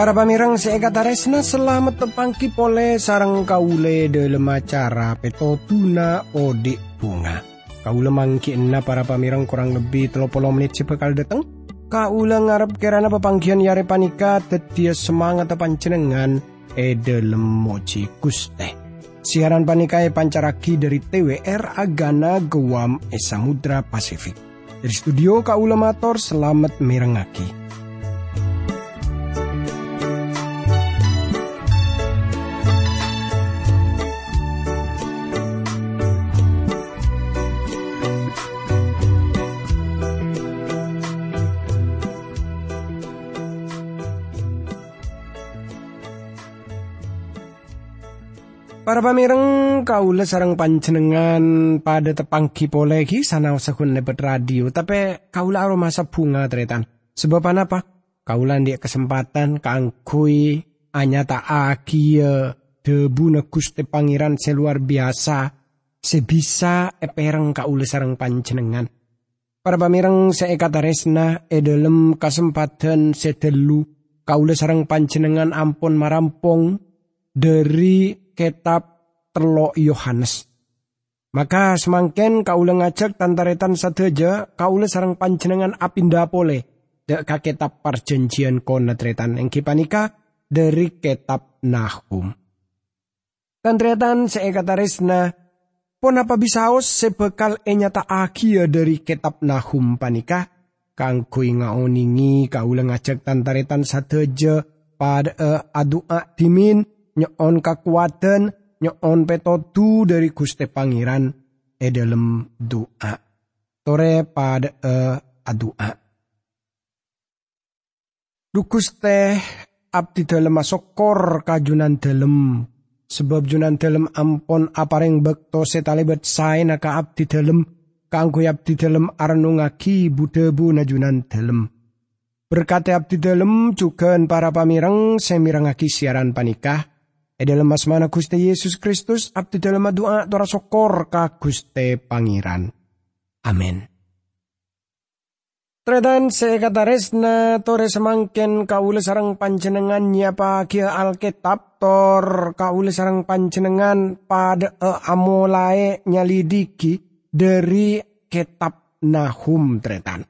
Para pamirang seekataresna selamat tepangki pole sarang kaule dalam acara peto tuna odik bunga. Kaula mangki enna para pamirang kurang lebih telopolo menit si bekal dateng. Kaula ngarep kerana pepanggian yare panika tetia semangat pancenengan e dalam moci guste. Siaran panikai pancaraki dari TWR Agana Guam e Samudra Pasifik. Dari studio Kaula Mator selamat mirengaki. Para pamireng kaula sarang panjenengan pada tepang kipolegi sana usahun lebet radio tapi kaula aro masa bunga tretan. Sebab apa? Kaula dia kesempatan kangkui anya tak akia debu negus te pangeran seluar biasa sebisa epereng kaula sarang panjenengan. Para pamireng seekataresna edelem kesempatan sedelu kaula sarang panjenengan ampun marampong dari kitab Telok Yohanes. Maka semangken kaula ngajak tantaretan sadeja kaula sarang panjenengan apinda pole dek ka kitab perjanjian konetretan yang kipanika dari kitab Nahum. Tantretan seekatarisna pon apa bisaos sebekal enyata akia dari kitab Nahum panika kang kui ngaoningi kaula ngajak tantaretan sadeja pada uh, adua dimin nyoon kakuatan, nyoon petotu dari Guste Pangeran e doa. Tore pada e adua. Dukus teh abdi dalam masokor kajunan dalam sebab junan dalam ampon apareng bekto setalebet sae naka abdi dalam kanggo abdi dalam arnungaki budebu najunan dalam. Berkati abdi dalam juga para pamireng semirengaki siaran panikah E dalam asmana Guste Yesus Kristus, abdi dalam doa tora sokor ka Guste Pangeran. Amin. Tredan sekataresna tore semangken kaule sarang panjenengan nyapa kia Alkitab tor kaule sarang panjenengan pada e amolae nyalidiki dari kitab Nahum tretan.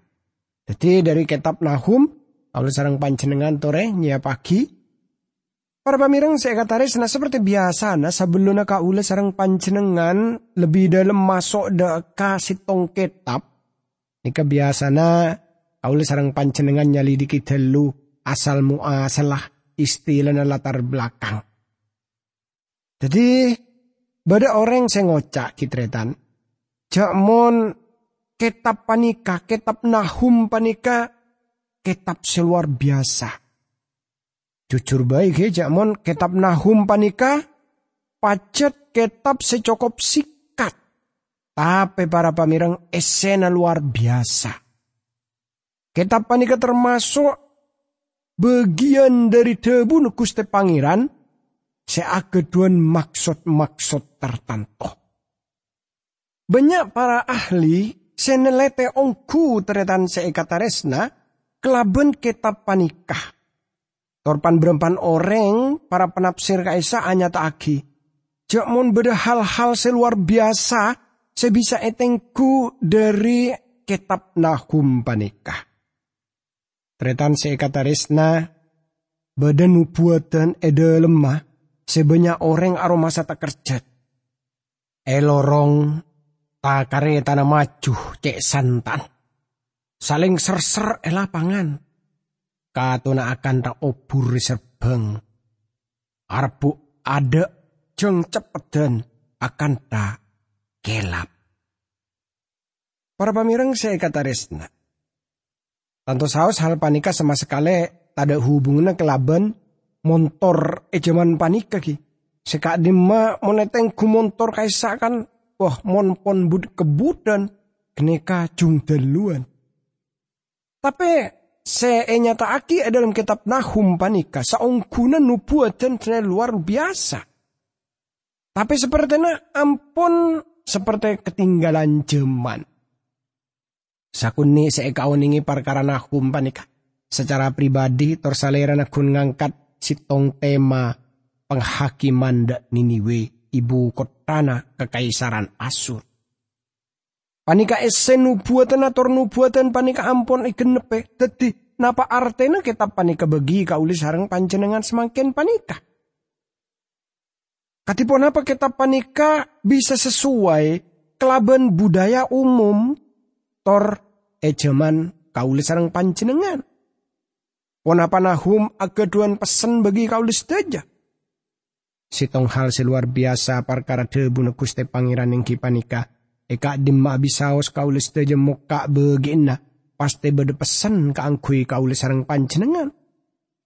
Jadi dari kitab Nahum kaule sarang panjenengan tore nyapaki Para pamirang saya kataris nah seperti biasa nah sebelumnya kaula sarang panjenengan lebih dalam masuk de kasih kitab. Nika biasa na kaula sarang panjenengan nyalidiki dulu asal muasalah istilah na latar belakang. Jadi bada orang saya ngocak kitretan. Jakmon kitab panika, kitab nahum panika, kitab seluar biasa Jujur baik ya jamon kitab Nahum panika pacet kitab secokop sikat. Tapi para pamirang esena luar biasa. Kitab panika termasuk bagian dari debu nukuste pangeran seageduan maksud-maksud tertentu. Banyak para ahli senelete ongku teretan seekataresna kelaben kitab panikah Torpan berempan orang, para penafsir kaisa hanya agi. Jakmon beda hal-hal seluar biasa, sebisa etengku dari kitab Nahum panikah. Tretan seekatarisna, badan nubuatan ede lemah, sebanyak orang aroma tak kerja. Elorong, takare tanah maju cek santan. Saling ser-ser elapangan katuna akan tak obur serbeng. Arbu ada jeng cepetan akan tak gelap. Para pamireng saya kata resna. Tanto saus hal panika sama sekali ada hubungannya kelaban montor ejaman panika ki. Sekak dima moneteng ku montor kaisa kan wah mon pon bud kebudan keneka jung deluan. Tapi se nyata aki dalam kitab Nahum panika saungkunan nubuatan luar biasa. Tapi sepertinya ampun seperti ketinggalan zaman. Sakuni seekauningi perkara Nahum panika. secara pribadi tor salera na kun ngangkat sitong tema penghakiman da Niniwe ibu kotana kekaisaran Asur. Panika esen nubuatan atau nubuatan panika ampon igenepe. Dadi napa artena kita panika bagi kauli sarang panjenengan semakin panika. Katipun apa kita panika bisa sesuai kelaban budaya umum tor ejaman kauli sarang panjenengan. Ponapa nahum agaduan pesen bagi kauli sedaja. Sitong hal seluar biasa perkara debu Gusti Pangeran yang kipanika Eka dimma bisaos kaulis teje muka begina. Pasti bede pesan ke angkui kaulis sarang panjenengan.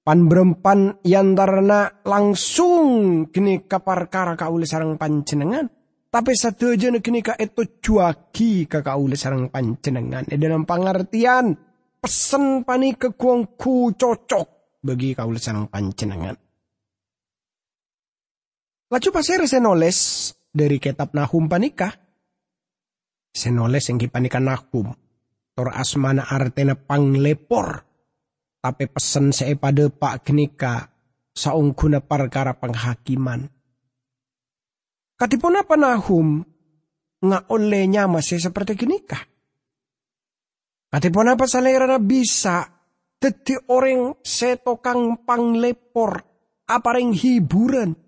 Pan berempan yantarana langsung kini kapar kara kaulis sarang panjenengan. Tapi satu aja kini ka itu cuaki ke kaulis sarang panjenengan. E dalam pengertian pesan pani kekuangku cocok bagi kaulis sarang panjenengan. Laju pasir senoles dari kitab Nahum panikah Senoles yang kipanikan nakum. Tor asmana artena panglepor. Tapi pesen saya pada pak kenika saung guna perkara penghakiman. Katipun apa nahum nga olehnya masih seperti kenika. Katipun apa salerana bisa teti orang setokang panglepor apa ring hiburan.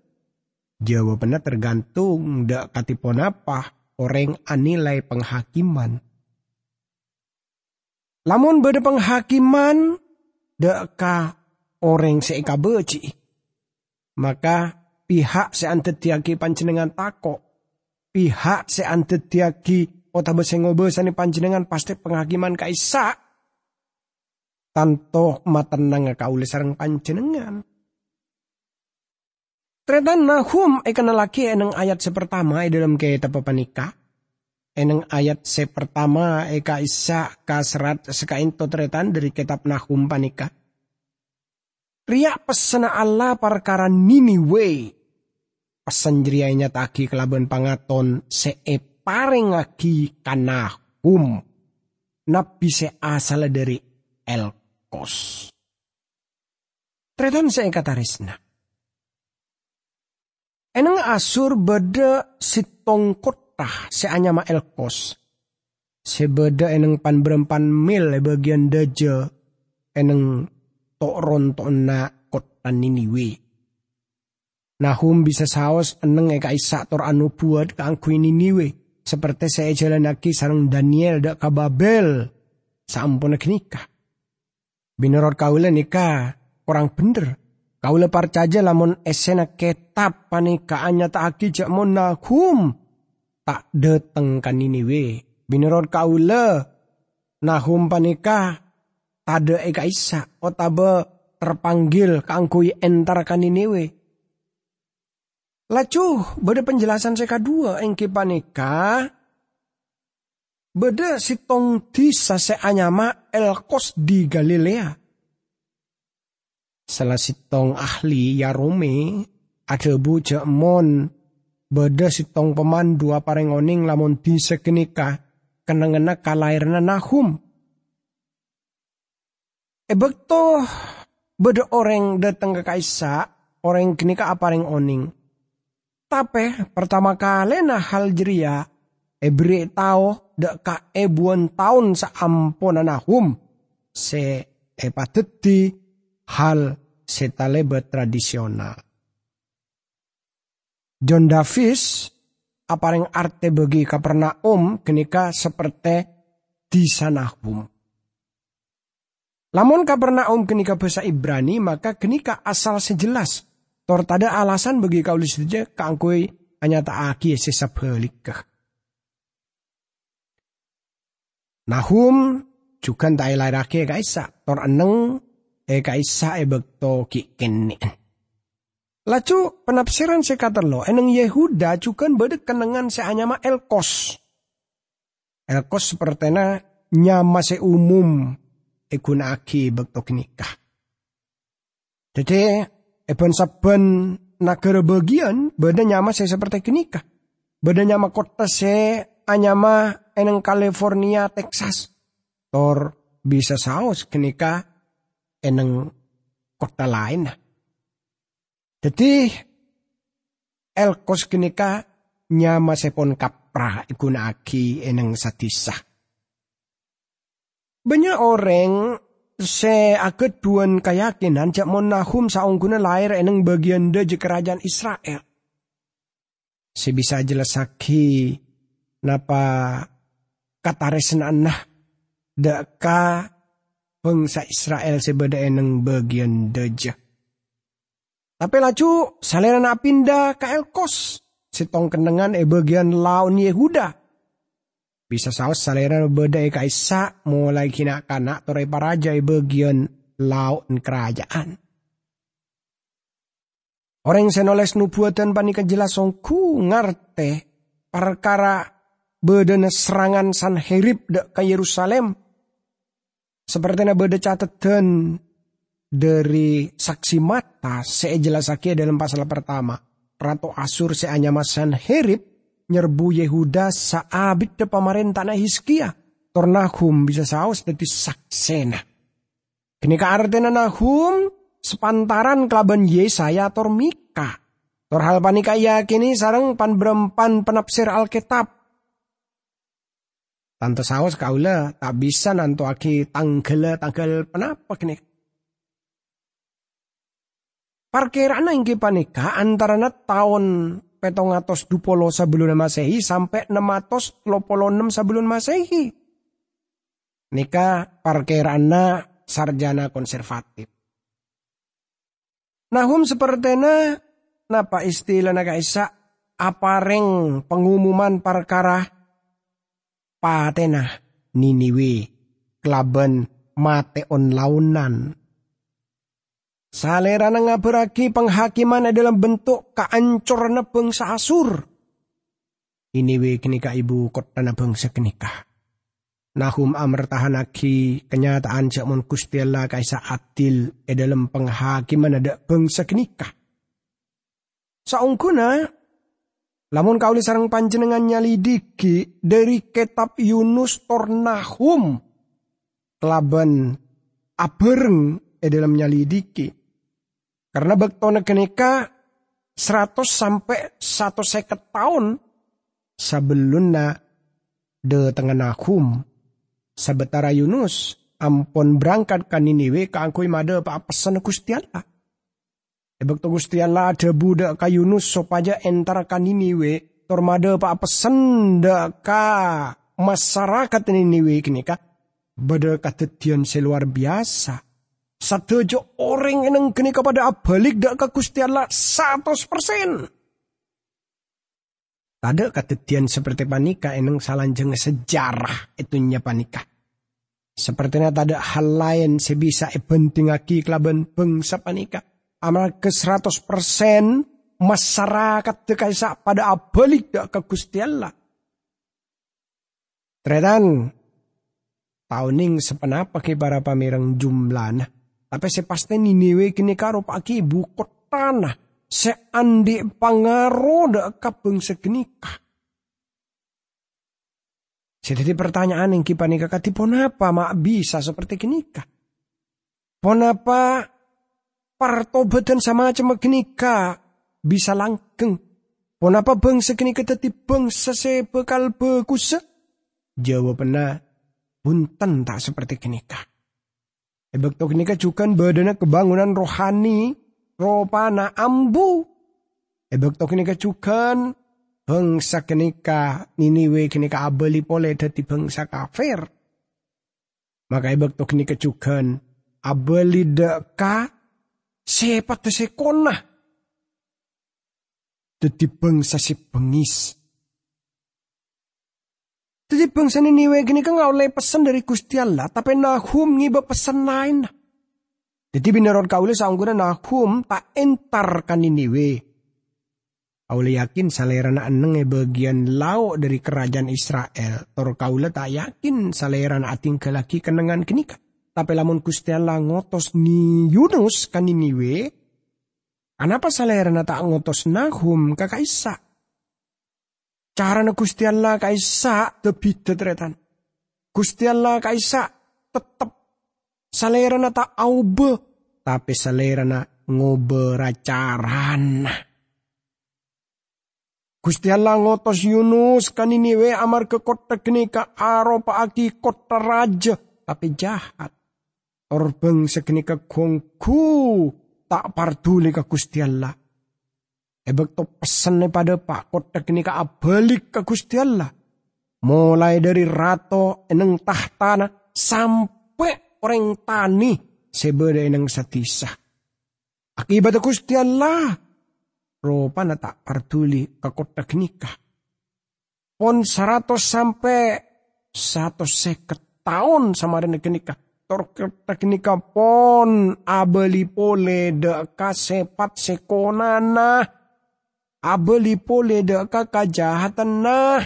Jawabannya tergantung dak katipun apa orang anilai penghakiman. Lamun beda penghakiman deka orang seika beci. Maka pihak seantetiaki panjenengan tako. Pihak seantetiaki ota besengobesani panjenengan pasti penghakiman kaisa. Tanto matenang kauli sarang panjenengan. Ternyata Nahum ikan laki eneng ayat sepertama dalam kitab panika. Eneng ayat sepertama eka isa kasrat sekainto tretan dari kitab Nahum panika. Riak pesena Allah perkara Niniwe. Pesan jeriainya taki kelaban pangaton se paring aki kanahum. Nabi se asal dari Elkos. Tretan saya kata. Eneng asur beda sitong kota seanyama elkos. Sebeda eneng pan berempan mil e bagian daja eneng tokron tona kota Niniwe. Nahum bisa saos eneng eka isa tor anu buat keangkui Niniwe. Seperti saya jalan lagi sarang Daniel dak kababel. Sampun nikah. Binerot kaulah nikah. Orang bener Kaula parcaja lamun esena ketap panikaannya tak aki jak mon nahum. Tak deteng kan ini we. Bineror kaula nahum panika tade eka isa. Otabe terpanggil kangkui entar kan ini we. Lacu, beda penjelasan saya kedua engki panika. Beda si tong disa seanyama elkos di Galilea salah sitong ahli Yarome ada bu mon beda sitong pemandu apa oning lamun di sekenika kenangena kalairna nahum. Ebek toh beda orang datang ke kaisa orang kenika apa yang oning. Tapi pertama kali nah hal jeria ebri tau dek ka ebuan tahun saampona nahum se epateti hal setalebet tradisional. John Davis apareng arte bagi Kapernaum kenika seperti di sanahum. Lamun Kapernaum kenika bahasa Ibrani maka kenika asal sejelas. Tor tada alasan bagi kaulis saja kangkui hanya tak aki sesabelikah. Nahum juga tak ilairake kaisa. Tor eneng e kaisa e bekto ki kenne. Lacu penafsiran se lo, eneng Yehuda juga bedek kenengan se anyama Elkos. Elkos sepertena nyama se umum e aki bekto nikah. Jadi eben saben negara bagian beda nyama se seperti kenikah. Beda nyama kota se anyama eneng California, Texas. Tor bisa saus kenikah eneng kota lain. Jadi Elkos kenika nyama sepon kapra ikunaki eneng satisah. Banyak orang se aket duan keyakinan jak mon Nahum saungguna lahir eneng bagian de kerajaan Israel. Se bisa jelasaki napa kata resen bangsa Israel sebeda eneng bagian deja. Tapi laju salera pindah ke Elkos. Sitong kendengan e bagian laun Yehuda bisa saus salera beda e kaisa mulai kina kana tore paraja e bagian laut kerajaan. Orang senoles nubuatan panika jelas songku ngarte perkara bedana serangan Sanherib ke Yerusalem. Seperti na beda catatan dari saksi mata saya jelas dalam pasal pertama. Ratu Asur seanyama Sanherib nyerbu Yehuda saabit de pamarentah na Hiskia. Tornahum bisa saus dari saksena. Kini ka artena nahum sepantaran kelaban Yesaya tor Mika. Tor hal panika kini sarang pan berempan penafsir Alkitab. Tante saus kaula tak bisa nanto aki tanggal tanggal penapa kini. Parkirana ingki panika antara tahun petong atos dupolo sebelum masehi sampai nematos lopolo enam sebelum masehi. Nika parkirana sarjana konservatif. Nahum sepertinya napa istilah naga isa apareng pengumuman perkara patena Niniwe kelaban mateon launan Salera na ngabaragi penghakiman adalah bentuk keancuran bangsa Asur. Ini we kenika ibu kota na bangsa kenika. Nahum amr tahanaki kenyataan mon kustiala kaisa adil e dalam penghakiman ada bangsa kenika. Saungkuna, lamun kau sarang panjenengan nyalidiki dari kitab Yunus Tornahum, kelaban abereng e dalam nyalidiki karena bektona kenika 100 sampai 150 tahun sebelumnya de tengah nahum sebetara Yunus ampun berangkat ke Niniwe ke angkui mada pa pesan Gusti Allah. Ebek to Gusti Allah ada budak ka Yunus sopaja entar ka Niniwe tormada pa pesan de ka masyarakat Niniwe kini ka bada katetian seluar biasa. Sadojo orang yang kini kepada abalik dak ke Gusti Allah 100%. Tada katetian seperti panika eneng salanjeng sejarah itunya panika. Sepertinya tada hal lain sebisa aki kelaban bangsa panika. Amal ke 100% masyarakat dekaisa pada abalik dak ke Gusti Allah. Tretan, tauning sepenapa ke para pamirang jumlahnya tapi pasti Niniwe kini karo pagi ibu kotana. andi pangaro da kapeng sekenika. Jadi pertanyaan yang kipa nikah kati ponapa mak bisa seperti kenika? Ponapa partobatan sama macam kenika bisa langkeng? Ponapa bangsa kenika teti bangsa sebekal bekusa? Jawabannya bunten tak seperti kenika. Ebek tok nika cukan badana kebangunan rohani ropana ambu. Ebek tok nika cukan bangsa kenika niniwe kenika abeli pole dati bangsa kafir. Maka ebek tok nika cukan abeli deka sepat sekona. Dati bangsa si pengis. Jadi bangsa Niniwe gini kan nggak oleh pesan dari Gusti Allah, tapi Nahum ngiba pesan lain. Jadi beneran kau sangguna Nahum tak entar kan Niniwe. Aule yakin salerana eneng e bagian lauk dari kerajaan Israel. Tor kaula tak yakin salerana ating kelaki kenangan kenika. Tapi lamun Gusti Allah ngotos ni Yunus kan Niniwe. Kenapa salerana tak ngotos Nahum kakak Isa? Cara na Gusti Allah kaisa tebi tetretan. Gusti Allah kaisa tetep salera na tak aube, tapi salera na ngoberacaran. Gusti Allah ngotos Yunus kaniniwe amar ke kota kini ka aro aki kota raja, tapi jahat. Orbeng sekini ka kongku tak partuli ka Gusti Allah. Ebek to pesen pada pak kota kini ka abalik ka Gusti Allah. Mulai dari rato eneng tahtana sampai orang tani sebeda eneng satisah. Akibat Gusti Allah Ropa na tak partuli ka kota nikah. Pon seratus sampai satu seket tahun sama dengan kenikah. Nikah pon abeli pole de kasepat sekonana. Abeli pole de kajahatan nah.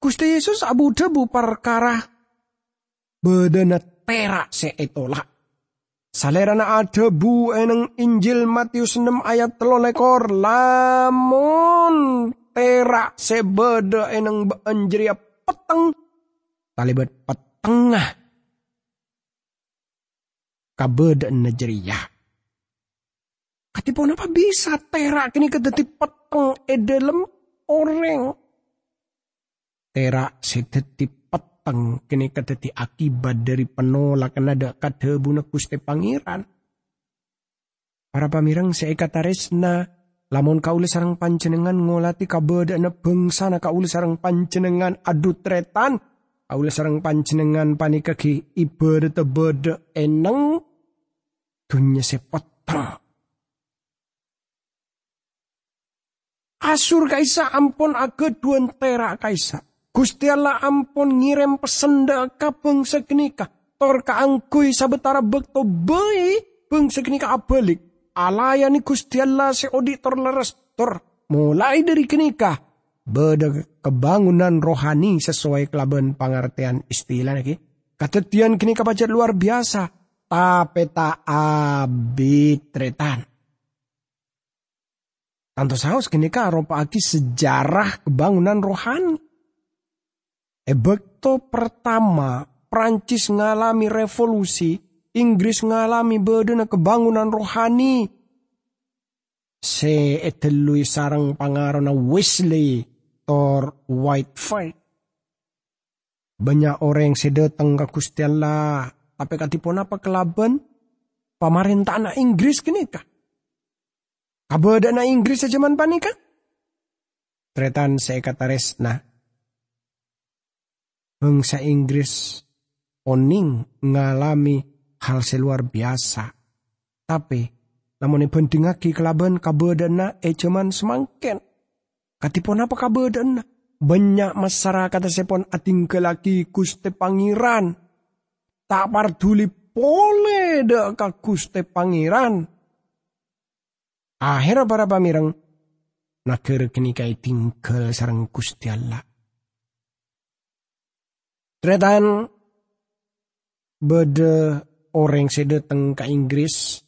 Gusti Yesus abu debu perkara bedana terak seetolak Salerana ada bu eneng Injil Matius 6 ayat telo lekor. Lamun terak sebeda eneng beanjeria peteng. Talibet petengah. Kabeda nejeria. Katipun apa bisa terak kini kedeti peteng edelem orang. Terak sedeti peteng kini kadati akibat dari penolakan ada kadebuna kuste pangeran. Para pamirang saya kata resna, lamun kaule sarang panjenengan ngolati kabeda na bangsa na kaule sarang panjenengan adu tretan, kaule sarang panjenengan panikagi ibadat beda eneng, dunya sepotong. Asur kaisa ampun aga duan tera kaisa. Gusti Allah ampun ngirim pesen ka bangsa kenika. Tor kaangkui sabetara bekto bayi bangsa kenika abalik. Alayani Gusti Allah seodi tor leres. Tor mulai dari kenika. Beda kebangunan rohani sesuai kelaban pengertian istilah lagi. Katetian kenika pacet luar biasa. Tapi tak abitretan. Tanto saus kenika aropa aki sejarah kebangunan rohani Ebekto pertama Prancis ngalami revolusi, Inggris ngalami bedena kebangunan rohani. Se etelui sarang pangarana Wesley tor Whitefield. Banyak orang yang sedeteng ke Gusti Allah, tapi katipun apa kelaban pemerintah anak Inggris kini kah? Kabada anak Inggris sejaman panika? Tretan saya kata resna, bangsa Inggris oning ngalami hal seluar biasa. Tapi namun pentingaki kelaban kabedana e cuman semangken. Katipun apa kabedana? Banyak masyarakat sepon ating kelaki kuste pangeran. Tak partuli pole ka kuste pangeran. Akhirnya para pamirang nakere kenikai tinggal sarang kusti Allah. Tretan bede orang sedeteng ke Inggris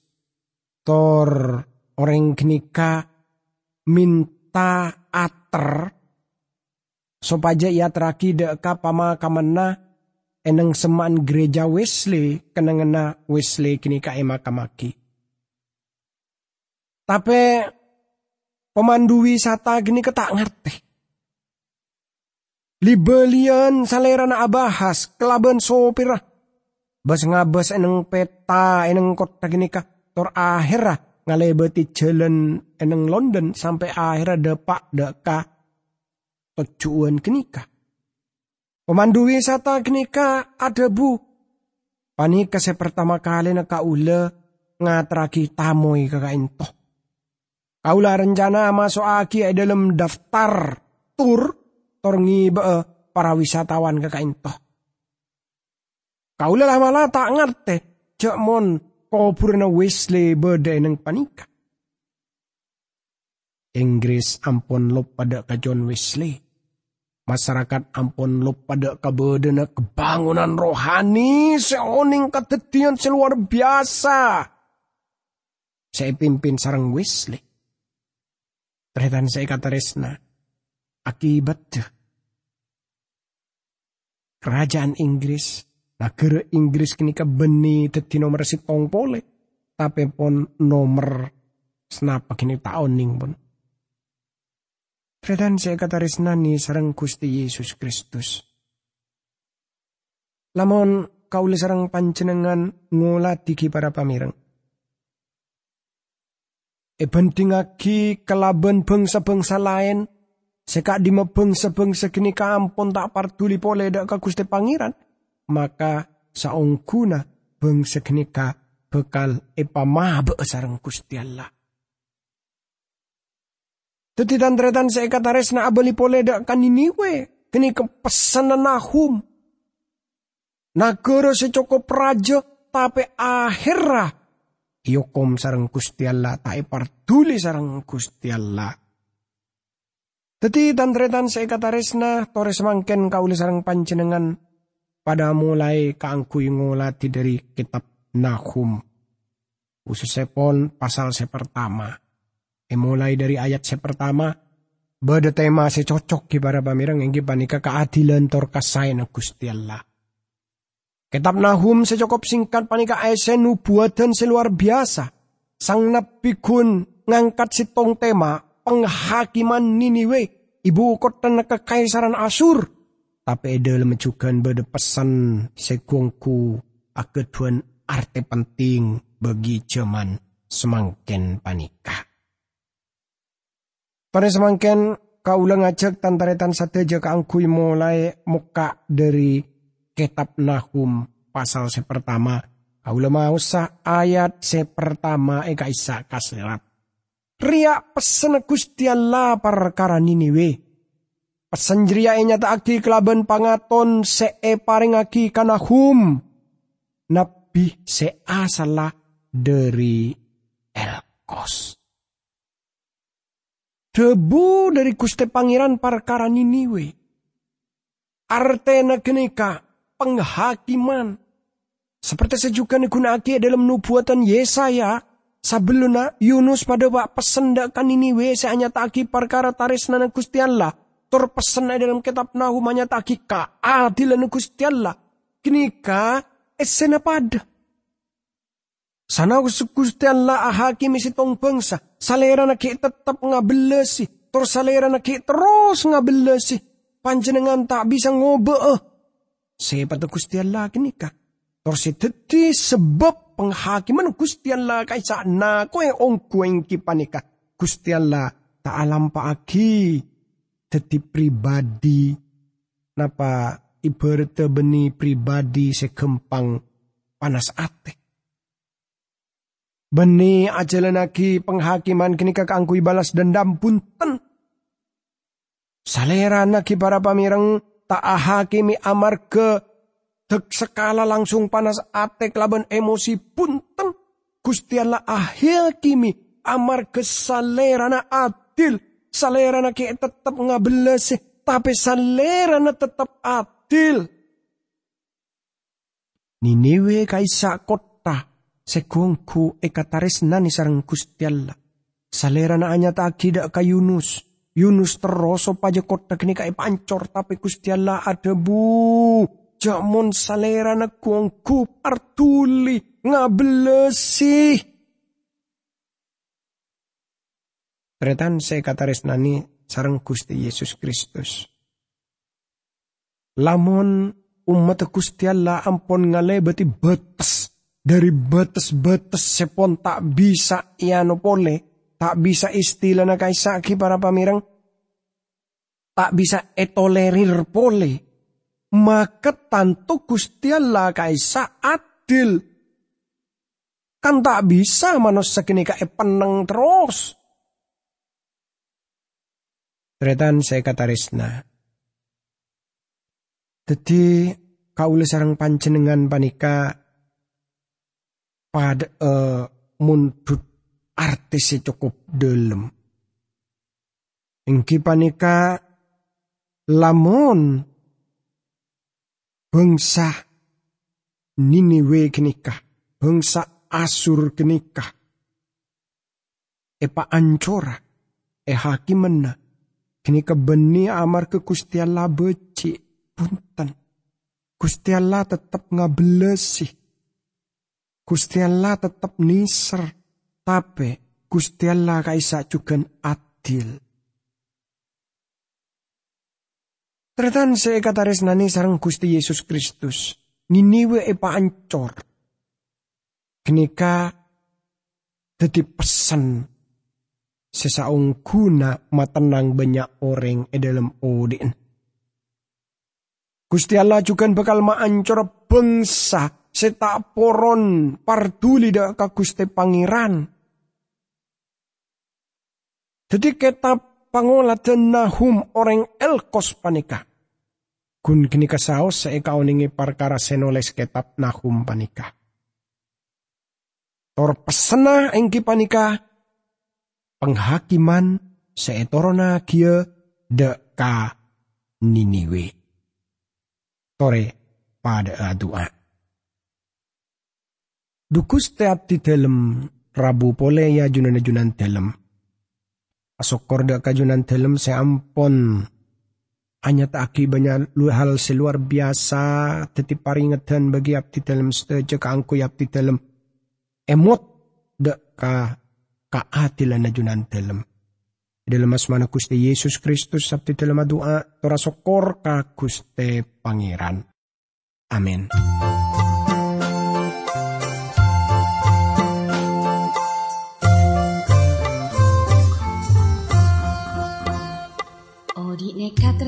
tor orang kenika minta ater sopaja ia teraki deka pama kamana eneng semaan gereja Wesley kenangena Wesley kenika ema kamaki. Tapi pemandu wisata gini ketak ngerti. Libelian salerana abahas kelaban sopir Bas ngabas eneng peta eneng kota gini kah. Tor akhirah ngalebeti jalan eneng London sampai akhirnya depak deka tujuan kenika. Pemandu wisata kenika ada bu. Panika saya pertama kali na kaula ngatraki tamoy kakainto. Kaula rencana masuk aki dalam daftar tur torngi be para wisatawan ke kainto. Kau lelah malah tak ngerti cek mon purna Wesley beda neng panika. Inggris ampun lop pada ke John Wesley. Masyarakat ampun lop pada kebedena kebangunan rohani seoning ketetian seluar biasa. Saya pimpin sarang Wesley. Terhitan saya kata resna. Akibat kerajaan Inggris Negara Inggris kini beni dadi nomor tong pole. Tapi pun nomor senapa kini tahun ning pun. Tretan saya kata resnani sarang Gusti Yesus Kristus. Lamun kauli sarang panjenengan diki para pamireng. E bandingagi kelaban bangsa-bangsa lain, seka di bangsa-bangsa kini kampun tak partuli pole dak ka Gusti Pangeran, maka saungkuna bangsa kini ka bekal epamabe sarang Gusti Allah. Teti tantretan saya kata resna abali pole dak kaniniwe, kini kepesanan nahum, Nagara secoko praja tapi akhirah Yokom sarang Gusti Allah tak sarang Gusti Allah. Teti tantretan saya kata resna tores mangken kauli sarang panjenengan pada mulai kaangkui ngolati dari kitab Nahum. Khususnya pon pasal se pertama. E mulai dari ayat se pertama, bada tema se cocok para pamirang yang panika keadilan tor kasayan Gusti Allah. Kitab Nahum secokop singkat panika esen nubuatan seluar biasa. Sang Nabi Gun ngangkat sitong tema penghakiman Niniwe, ibu kota kekaisaran Asur. Tapi dalam juga beda pesan segongku akeduan arti penting bagi zaman semangken panika. Pada semangken ulang ngajak tantaretan sateja kaangkui mulai muka dari kitab Nahum pasal sepertama kaula mau sa ayat sepertama eka isa kaserat. Ria pesen Gusti Allah perkara Niniwe. Pesen jeria enya aki kelaban pangaton se e paringaki kanahum. Nabi se asalah dari Elkos. Debu dari Gusti Pangeran perkara Niniwe. Artena genika penghakiman. Seperti sejukan digunaki dalam nubuatan Yesaya. Sebelumnya Yunus pada wak pesendakan ini wese hanya taki perkara taris nana Gusti Allah. Tor pesen dalam kitab Nahum hanya taki keadilan Gusti Allah. Kini ka esena pada. Sana Gusti Allah ahakimi si tong bangsa. Salera na tetap ngabelesi. Tor salera na terus ngabelesi. Panjenengan tak bisa ngobe eh Sepat Gusti Allah kini ka. Torsi teti sebab penghakiman Gusti Allah kay sa na ko e ong kueng kipanika. Gusti Allah ta alam pa teti pribadi napa ibarat beni pribadi sekempang panas ate. Beni ajalan aki penghakiman kini kakangku balas dendam punten. Salera naki para pamirang taahakimi amarga dek sekala langsung panas ate laban emosi punten Gusti Allah ahil kimi amarga salerana adil salerana ki tetap ngabelesi tapi salerana tetap adil. Niniwe kaisa kota segongku ekataris nani sarang Gusti Allah. Salerana anya tak kida kayunus Yunus. Teroso paja kota kini kai pancor. Tapi Gusti Allah ada bu. Jamon salera na kuangku partuli ngabelesi. Tretan saya kata resnani sarang Gusti Yesus Kristus. Lamun umat Gusti Allah ampun ngalebeti batas dari batas-batas sepon tak bisa iano pole tak bisa istilah na kaisaki para pamirang, tak bisa etolerir pole, maka tanto Gusti Allah kaisa adil. Kan tak bisa manusia kini kae peneng terus. Kata Risna. Jadi kaulah sarang panjenengan panika pada uh, mundut artis cukup dalam. Engki panika lamun bangsa Niniwe kenikah, bangsa Asur kenikah. Epa ancora, e hakimena, kenika beni amar ke Gusti Allah beci punten. Gusti Allah tetap ngabelesi. Gusti Allah tetap niser. Tapi Gusti Allah kaisa juga adil. Tretan kata resnani sarang Gusti Yesus Kristus. Niniwe epa ancor. Kenika jadi pesan sesaung guna matenang banyak orang e dalam odin. Gusti Allah juga bakal maancor bangsa setak poron parduli dak ka Gusti Pangeran. Jadi kitab pangoladan Nahum orang Elkos panika. Kun kini kasaos sa ikaw ningi parkara senoles kitab Nahum panika. Tor pesena engki panika penghakiman seetorona kia deka Niniwe. Tore pada doa. Dukus teap di dalam Rabu pole ya junan junan dalam. Asokor da kajunan dalam seampon. Hanya tak banyak lu hal seluar biasa teti paringetan bagi abdi dalam seteja angku abdi dalam emot dek ka kaatilan na junan dalam. Dalam asmana Gusti Yesus Kristus sabti dalam doa tora sokor ka Gusti Pangeran. Amin. Odi nekat